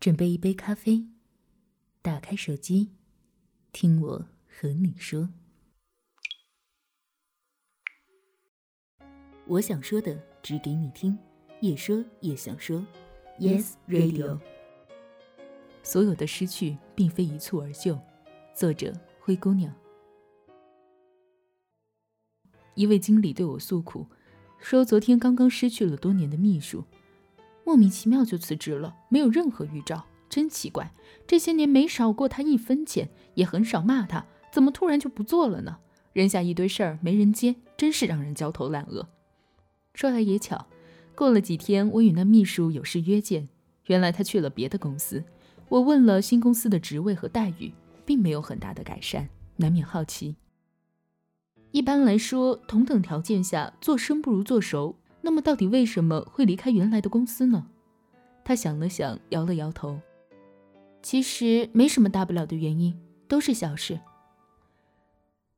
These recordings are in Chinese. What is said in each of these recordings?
准备一杯咖啡，打开手机，听我和你说。我想说的，只给你听，也说也想说。Yes Radio。所有的失去，并非一蹴而就。作者：灰姑娘。一位经理对我诉苦，说昨天刚刚失去了多年的秘书。莫名其妙就辞职了，没有任何预兆，真奇怪。这些年没少过他一分钱，也很少骂他，怎么突然就不做了呢？扔下一堆事儿没人接，真是让人焦头烂额。说来也巧，过了几天，我与那秘书有事约见，原来他去了别的公司。我问了新公司的职位和待遇，并没有很大的改善，难免好奇。一般来说，同等条件下，做生不如做熟。那么到底为什么会离开原来的公司呢？他想了想，摇了摇头。其实没什么大不了的原因，都是小事。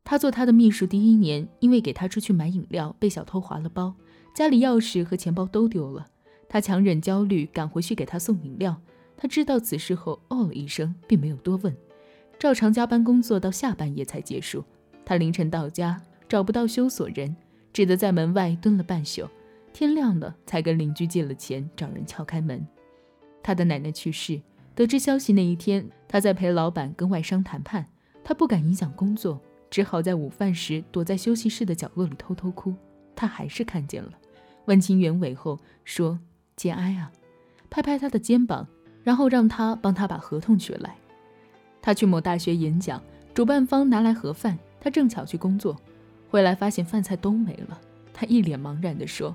他做他的秘书第一年，因为给他出去买饮料被小偷划了包，家里钥匙和钱包都丢了。他强忍焦虑赶回去给他送饮料。他知道此事后，哦了一声，并没有多问，照常加班工作到下半夜才结束。他凌晨到家，找不到修锁人，只得在门外蹲了半宿。天亮了，才跟邻居借了钱，找人撬开门。他的奶奶去世，得知消息那一天，他在陪老板跟外商谈判，他不敢影响工作，只好在午饭时躲在休息室的角落里偷偷哭。他还是看见了，问清原委后说：“节哀啊！”拍拍他的肩膀，然后让他帮他把合同取来。他去某大学演讲，主办方拿来盒饭，他正巧去工作，回来发现饭菜都没了，他一脸茫然地说。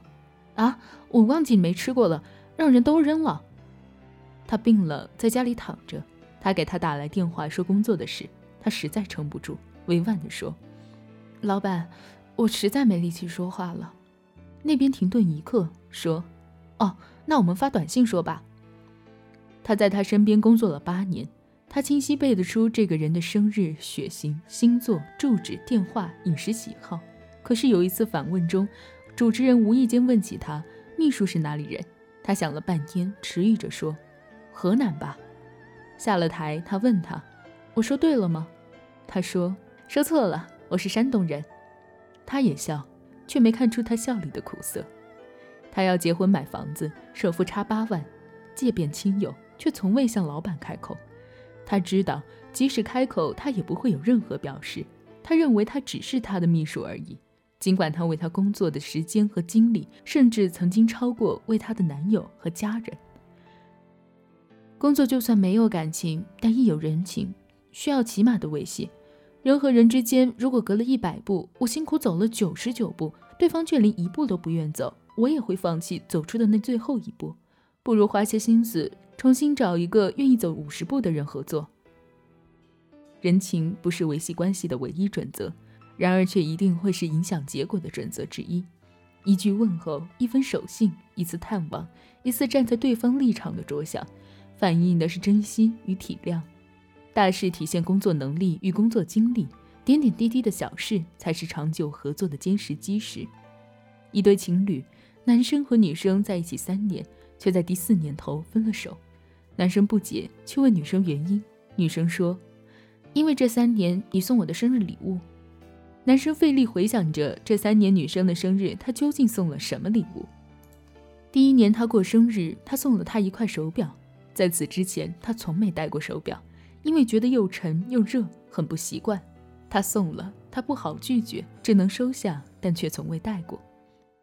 啊，我忘记没吃过了，让人都扔了。他病了，在家里躺着。他给他打来电话说工作的事，他实在撑不住，委婉地说：“老板，我实在没力气说话了。”那边停顿一刻，说：“哦，那我们发短信说吧。”他在他身边工作了八年，他清晰背得出这个人的生日、血型、星座、住址、电话、饮食喜好。可是有一次反问中，主持人无意间问起他秘书是哪里人，他想了半天，迟疑着说：“河南吧。”下了台，他问他：“我说对了吗？”他说：“说错了，我是山东人。”他也笑，却没看出他笑里的苦涩。他要结婚买房子，首付差八万，借遍亲友，却从未向老板开口。他知道，即使开口，他也不会有任何表示。他认为他只是他的秘书而已。尽管她为他工作的时间和精力，甚至曾经超过为她的男友和家人。工作就算没有感情，但亦有人情，需要起码的维系。人和人之间，如果隔了一百步，我辛苦走了九十九步，对方却连一步都不愿走，我也会放弃走出的那最后一步。不如花些心思，重新找一个愿意走五十步的人合作。人情不是维系关系的唯一准则。然而，却一定会是影响结果的准则之一。一句问候，一封手信，一次探望，一次站在对方立场的着想，反映的是珍惜与体谅。大事体现工作能力与工作经历，点点滴滴的小事才是长久合作的坚实基石。一对情侣，男生和女生在一起三年，却在第四年头分了手。男生不解，去问女生原因。女生说：“因为这三年你送我的生日礼物。”男生费力回想着这三年女生的生日，他究竟送了什么礼物？第一年他过生日，他送了她一块手表。在此之前，他从没戴过手表，因为觉得又沉又热，很不习惯。他送了，他不好拒绝，只能收下，但却从未戴过。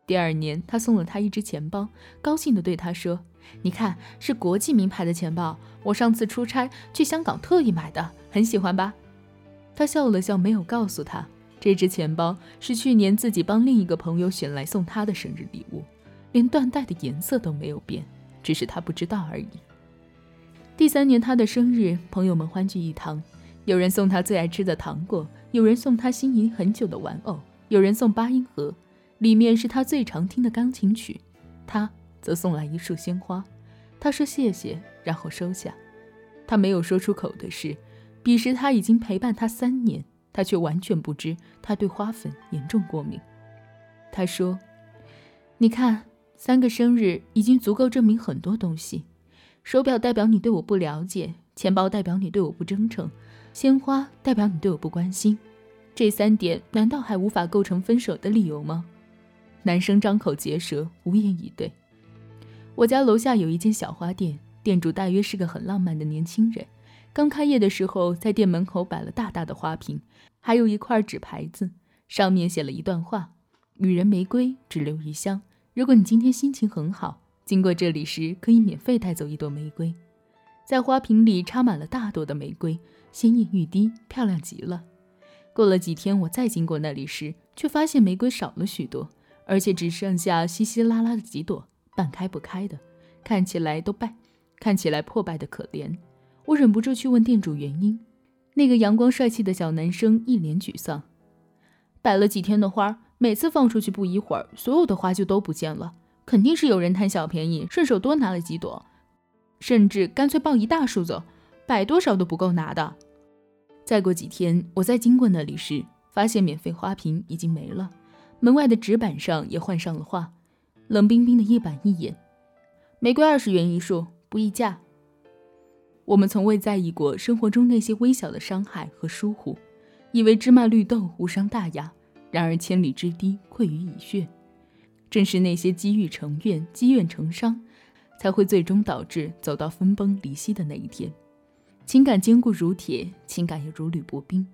第二年，他送了她一只钱包，高兴地对她说：“你看，是国际名牌的钱包，我上次出差去香港特意买的，很喜欢吧？”他笑了笑，没有告诉她。这只钱包是去年自己帮另一个朋友选来送他的生日礼物，连缎带的颜色都没有变，只是他不知道而已。第三年他的生日，朋友们欢聚一堂，有人送他最爱吃的糖果，有人送他心仪很久的玩偶，有人送八音盒，里面是他最常听的钢琴曲，他则送来一束鲜花。他说谢谢，然后收下。他没有说出口的是，彼时他已经陪伴他三年。他却完全不知他对花粉严重过敏。他说：“你看，三个生日已经足够证明很多东西。手表代表你对我不了解，钱包代表你对我不真诚，鲜花代表你对我不关心。这三点难道还无法构成分手的理由吗？男生张口结舌，无言以对。我家楼下有一间小花店，店主大约是个很浪漫的年轻人。刚开业的时候，在店门口摆了大大的花瓶，还有一块纸牌子，上面写了一段话：“女人玫瑰只留一香，如果你今天心情很好，经过这里时可以免费带走一朵玫瑰。”在花瓶里插满了大朵的玫瑰，鲜艳欲滴，漂亮极了。过了几天，我再经过那里时，却发现玫瑰少了许多，而且只剩下稀稀拉拉的几朵，半开不开的，看起来都败，看起来破败的可怜。我忍不住去问店主原因。那个阳光帅气的小男生一脸沮丧。摆了几天的花，每次放出去不一会儿，所有的花就都不见了。肯定是有人贪小便宜，顺手多拿了几朵，甚至干脆抱一大束走，摆多少都不够拿的。再过几天，我再经过那里时，发现免费花瓶已经没了，门外的纸板上也换上了画，冷冰冰的一板一眼。玫瑰二十元一束，不议价。我们从未在意过生活中那些微小的伤害和疏忽，以为芝麻绿豆无伤大雅。然而千里之堤溃于蚁穴，正是那些积郁成怨、积怨成伤，才会最终导致走到分崩离析的那一天。情感坚固如铁，情感也如履薄冰。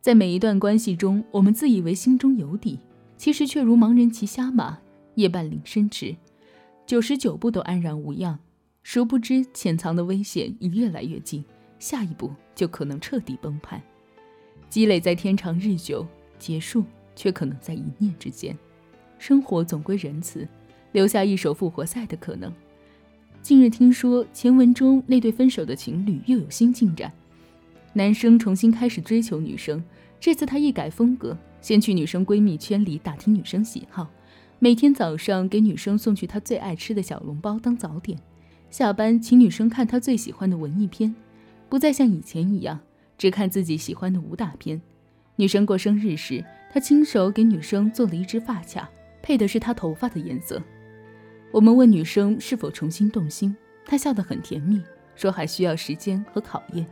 在每一段关系中，我们自以为心中有底，其实却如盲人骑瞎马，夜半临深池，九十九步都安然无恙。殊不知，潜藏的危险已越来越近，下一步就可能彻底崩盘。积累在天长日久，结束却可能在一念之间。生活总归仁慈，留下一手复活赛的可能。近日听说前文中那对分手的情侣又有新进展，男生重新开始追求女生，这次他一改风格，先去女生闺蜜圈里打听女生喜好，每天早上给女生送去她最爱吃的小笼包当早点。下班请女生看她最喜欢的文艺片，不再像以前一样只看自己喜欢的武打片。女生过生日时，他亲手给女生做了一只发卡，配的是她头发的颜色。我们问女生是否重新动心，她笑得很甜蜜，说还需要时间和考验，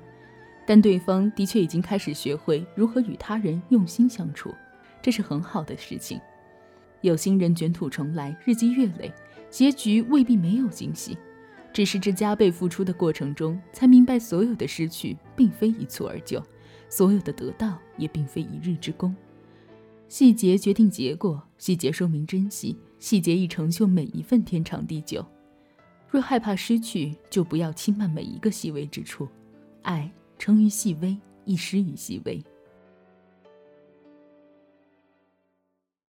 但对方的确已经开始学会如何与他人用心相处，这是很好的事情。有心人卷土重来，日积月累，结局未必没有惊喜。只是这加倍付出的过程中，才明白所有的失去并非一蹴而就，所有的得到也并非一日之功。细节决定结果，细节说明珍惜，细节亦成就每一份天长地久。若害怕失去，就不要轻慢每一个细微之处。爱成于细微，亦失于细微。